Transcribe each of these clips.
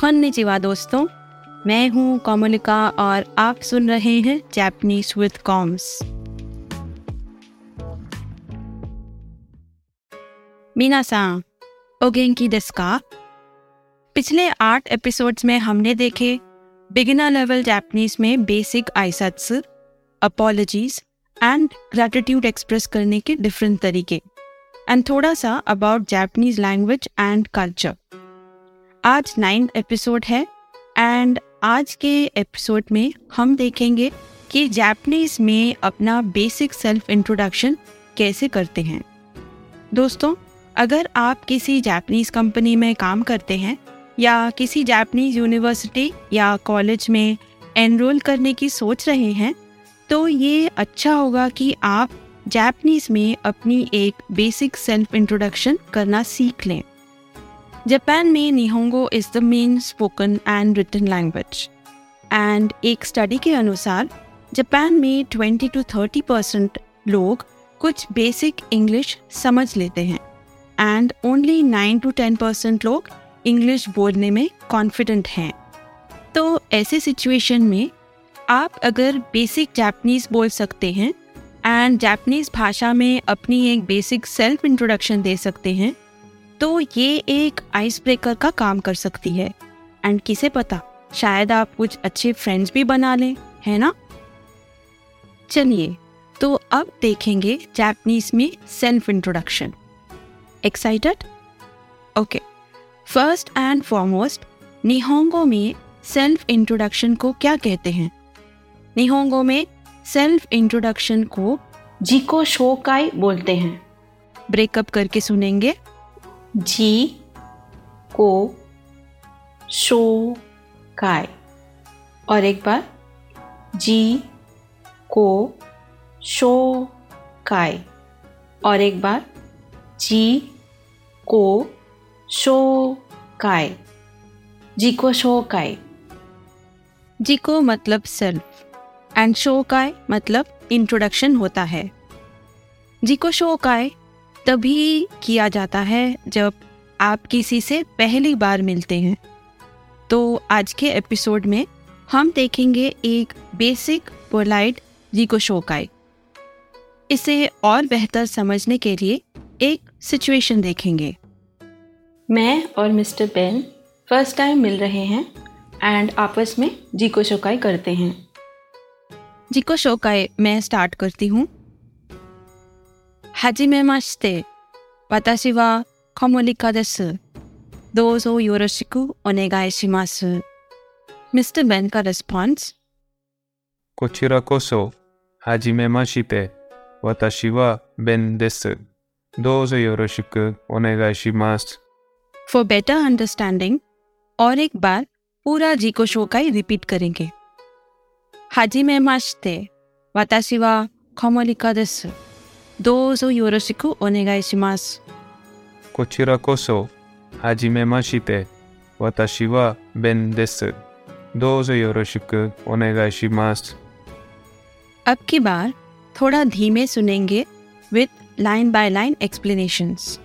कॉन्निचिवा दोस्तों, मैं हूँ कोमलिका और आप सुन रहे हैं जैपनीज विद कॉम्स मीना सांग ओगेंकी डेस्का पिछले आठ एपिसोड्स में हमने देखे बिगिनर लेवल जैपनीज में बेसिक आइसट्स अपॉलॉजीज एंड ग्रेटिट्यूड एक्सप्रेस करने के डिफरेंट तरीके एंड थोड़ा सा about Japanese language and culture आज नाइन्थ एपिसोड है एंड आज के एपिसोड में हम देखेंगे कि जैपनीज में अपना बेसिक सेल्फ इंट्रोडक्शन कैसे करते हैं। दोस्तों, अगर आप किसी जैपनीज कंपनी में काम करते हैं, या किसी जैपनीज यूनिवर्सिटी या कॉलेज में एनरोल करने की सोच रहे हैं तो ये अच्छा होगा कि आप जैपनीज में अपनी एक बेसिक सेल्फ इंट्रोडक्शन करना सीख लें। जापान में Nihongo is the main spoken and written language and एक स्टडी के अनुसार जापान में 20 टू 30 परसेंट लोग कुछ बेसिक इंग्लिश समझ लेते हैं। एंड ओनली 9 टू 10 परसेंट लोग इंग्लिश बोलने में कॉन्फिडेंट हैं। तो ऐसे सिचुएशन में आप अगर बेसिक जापनीज बोल सकते हैं एंड जापनीज भाषा में अपनी एक बेसिक सेल्फ इंट्रोडक्शन दे सकते हैं तो ये एक आइस ब्रेकर का काम कर सकती है। एंड किसे पता, शायद आप कुछ अच्छे फ्रेंड्स भी बना लें, है ना? चलिए तो अब देखेंगे जैपनीज में self introduction excited okay first and foremost Nihongo में सेल्फ इंट्रोडक्शन को क्या कहते हैं? निहोंगो में सेल्फ इंट्रोडक्शन को जिको शोकाई बोलते हैं। ब्रेकअप करके सुनेंगे। जी को शो काय। और एक बार, जी को शो काय। और एक बार, जी को शो काय। जी को शो काय। जी को मतलब सेल्फ एंड शो काय मतलब इंट्रोडक्शन होता है। जी को शो काय तभी किया जाता है जब आप किसी से पहली बार मिलते हैं। तो आज के एपिसोड में हम देखेंगे एक बेसिक पोलाइट जीको शोकाई इसे और बेहतर समझने के लिए एक सिचुएशन देखेंगे। मैं और मिस्टर बेन फ़र्स्ट टाइम मिल रहे हैं एंड आपस में जीको शोकाई करते हैं। जीको शोकाई मैं स्टार्ट करती हूँ। はじめまして。私はコモリカです。どうぞよろしくお願いします。Mr. Ben का response こちらこそ、はじめまして。私はベンです。どうぞよろしくお願いします。 For better understanding और एक बार पूरा जी को शो का ही रिपीट करेंगे हाजिमे मास्ते वाताशी वा कोमोलिका देसु どうぞよろしくお願いします。こちらこそ、はじめまして。私はベンです。どうぞよろしくお願いします。 अब की बार थोड़ा धीमे सुनेंगे with line by line explanations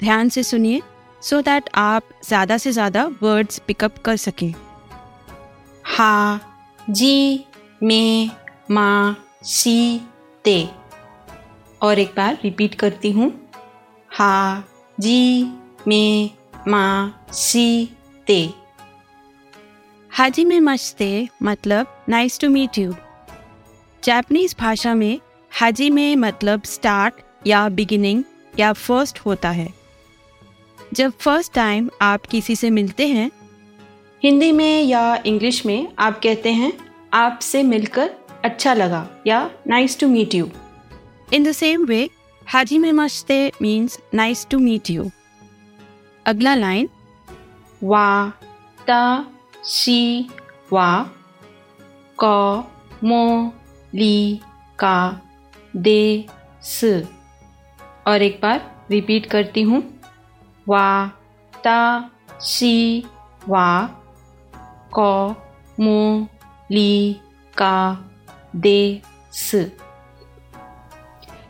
ध्यान से सुनिए सो दैट आप ज़्यादा से ज़्यादा वर्ड्स पिकअप कर सकें हा जी मे मा सी ते और एक बार रिपीट करती हूँ। हा जी मे मा सी ते। हाजी में मस्ते मतलब nice to meet you Japanese भाषा में हाजी में मतलब स्टार्ट या बिगिनिंग या फ़र्स्ट होता है। जब फ़र्स्ट टाइम आप किसी से मिलते हैं हिंदी में या इंग्लिश में आप कहते हैं आपसे मिलकर अच्छा लगा या nice to meet you in the same way हाजी में मस्ते means nice to meet you अगला लाइन वा ता सी वा क मो ली का दे स और एक बार रिपीट करती हूँ। वा, ता, सी, वा, क, मो, ली, का, दे, स।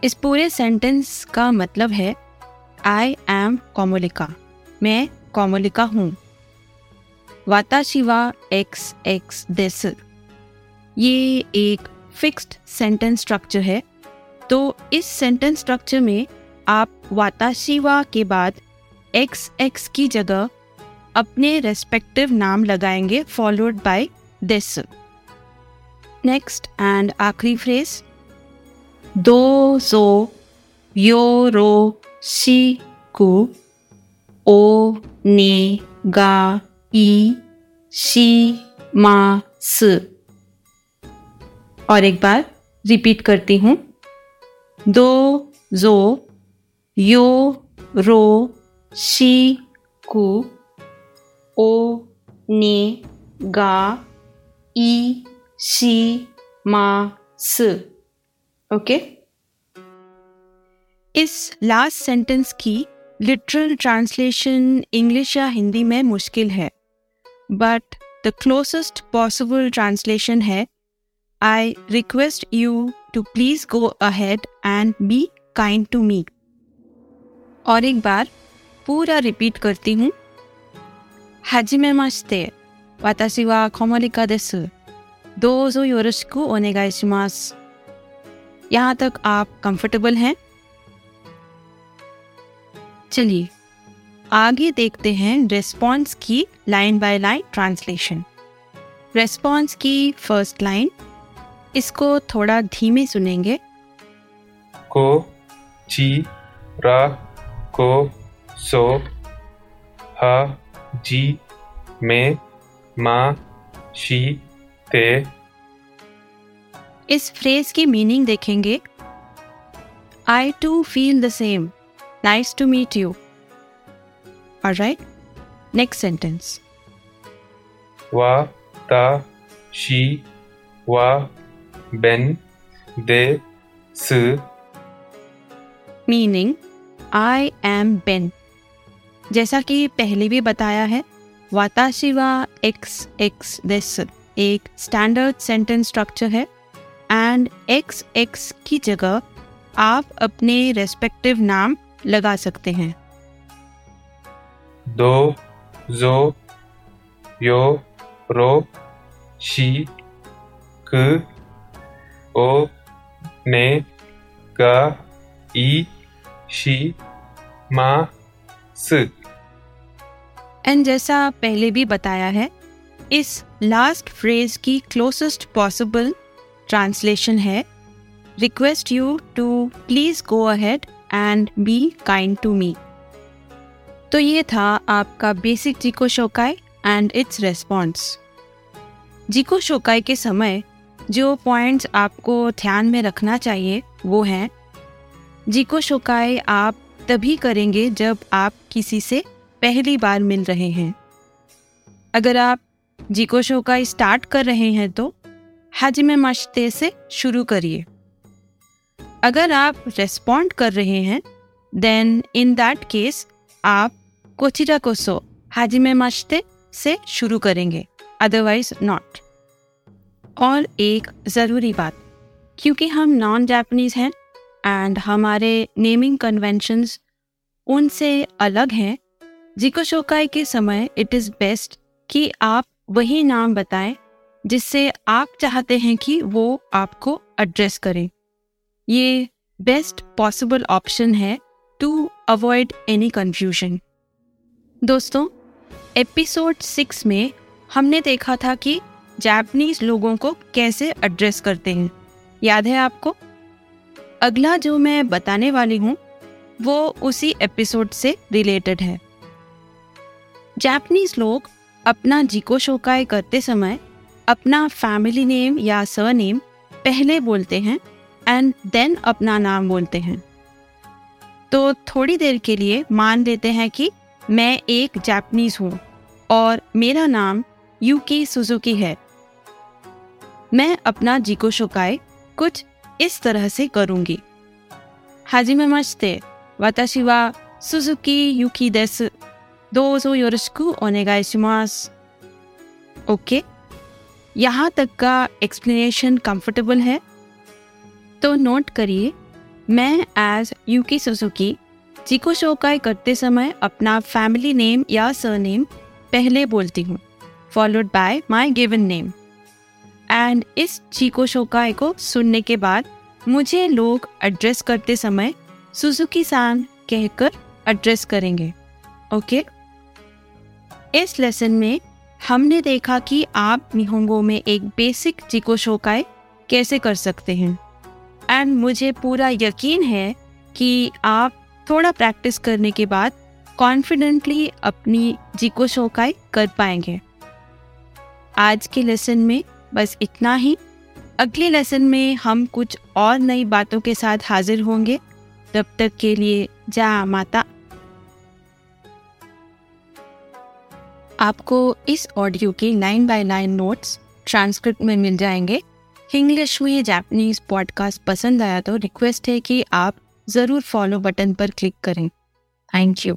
इस पूरे सेंटेंस का मतलब है आई एम कोमोलिका मैं कोमोलिका हूँ. वाताशिवा एक्स एक्स दिस ये एक फिक्स्ड सेंटेंस स्ट्रक्चर है। तो इस सेंटेंस स्ट्रक्चर में आप वाताशिवा के बाद एक्स एक्स की जगह अपने रेस्पेक्टिव नाम लगाएँगे followed by this next and आखिरी फ्रेज दो सो यो रो शी कु गा ई शी मा स और एक बार रिपीट करती हूँ। दो जो यो रो शी कु ओ ने गा ई शी मा स ओके इस लास्ट सेंटेंस की लिटरल ट्रांसलेशन इंग्लिश या हिंदी में मुश्किल है. But the closest possible translation है I request you to please go ahead and be kind to me और एक बार पूरा रिपीट करती हूँ. हाजिमे मास्ते वाताशी वा खोमलिका देसु. दोजो योरशिकु ओनेगाइशिमास यहाँ तक आप कंफर्टेबल हैं? चलिए, आगे देखते हैं रेस्पॉन्स की line by line translation response की फ़र्स्ट लाइन इसको थोड़ा धीमे सुनेंगे. को, ची, रा, को, सो, हा, जी, में, मा, शी, ते इस फ्रेज की मीनिंग देखेंगे। I too feel the same nice to meet you और राइट नेक्स्ट सेंटेंस वा ता शी वा बेन दे स मीनिंग आई एम बेन जैसा कि पहले भी बताया है वाताशिवा एक्स एक्स दिस एक स्टैंडर्ड सेंटेंस स्ट्रक्चर है। एंड एक्स एक्स की जगह आप अपने रेस्पेक्टिव नाम लगा सकते हैं। दो जो यो रो शी क ओ ने गा ई शी मा स। एंड जैसा पहले भी बताया है इस लास्ट फ्रेज की क्लोजेस्ट पॉसिबल ट्रांसलेशन है। Request you to please go ahead and be kind to me. तो ये था आपका बेसिक जीको शोकाई एंड इट्स रेस्पॉन्स। जीको शोकाई के समय जो पॉइंट्स आपको ध्यान में रखना चाहिए वो हैं। जीको शोकाई आप तभी करेंगे जब आप किसी से पहली बार मिल रहे हैं। अगर आप जीको शोकाई स्टार्ट कर रहे हैं तो हाजिमे मश्ते से शुरू करिए। अगर आप रेस्पॉन्ड कर रहे हैं देन इन दैट केस आप कोचिरा कोसो हाजिमे मश्ते से शुरू करेंगे अदरवाइज़ नॉट और एक ज़रूरी बात, क्योंकि हम नॉन जापनीज़ हैं एंड हमारे नेमिंग कन्वेंशंस उनसे अलग हैं, जिको शोकाई के समय इट इज़ बेस्ट कि आप वही नाम बताएँ जिससे आप चाहते हैं कि वो आपको एड्रेस करें। ये बेस्ट पॉसिबल ऑप्शन है टू अवॉइड एनी कन्फ्यूज़न दोस्तों एपिसोड सिक्स में हमने देखा था कि जापनीज लोगों को कैसे एड्रेस करते हैं। याद है आपको? अगला जो मैं बताने वाली हूँ, वो उसी एपिसोड से रिलेटेड है। जापनीज लोग अपना जिको शोकाय करते समय अपना फैमिली नेम या सर नेम पहले बोलते हैं एंड देन अपना नाम बोलते हैं। तो थोड़ी देर के लिए मान लेते हैं कि मैं एक जापानीज हूँ और मेरा नाम यूकी सुजुकी है। मैं अपना जिको शोकाय कुछ इस तरह से करूँगी। हाजिमे मस्ते, वाताशी वा सुजुकी यूकी देस। दोजो योरशिकु ओनेगाइशिमास ओके? यहाँ तक का एक्सप्लेनेशन कंफर्टेबल है तो नोट करिए, मैं एज यूकी सुजुकी जिको शोकाई करते समय अपना फैमिली नेम या सरनेम पहले बोलती हूँ followed by my given name and इस चीको शोकाई को सुनने के बाद मुझे लोग एड्रेस करते समय सुजुकी सान कहकर एड्रेस करेंगे ओके okay? इस लेसन में हमने देखा कि आप निहोंगो में एक बेसिक चिको शोकाई कैसे कर सकते हैं। एंड मुझे पूरा यकीन है कि आप थोड़ा प्रैक्टिस करने के बाद कॉन्फिडेंटली अपनी जिको शोकाई कर पाएँगे। आज के लेसन में बस इतना ही। अगले लेसन में हम कुछ और नई बातों के साथ हाजिर होंगे। तब तक के लिए जा माता आपको इस ऑडियो के nine by nine notes transcript में मिल जाएँगे। इंग्लिश में जापनीज पॉडकास्ट पसंद आया तो रिक्वेस्ट है कि आप ज़रूर फॉलो बटन पर क्लिक करें। Thank you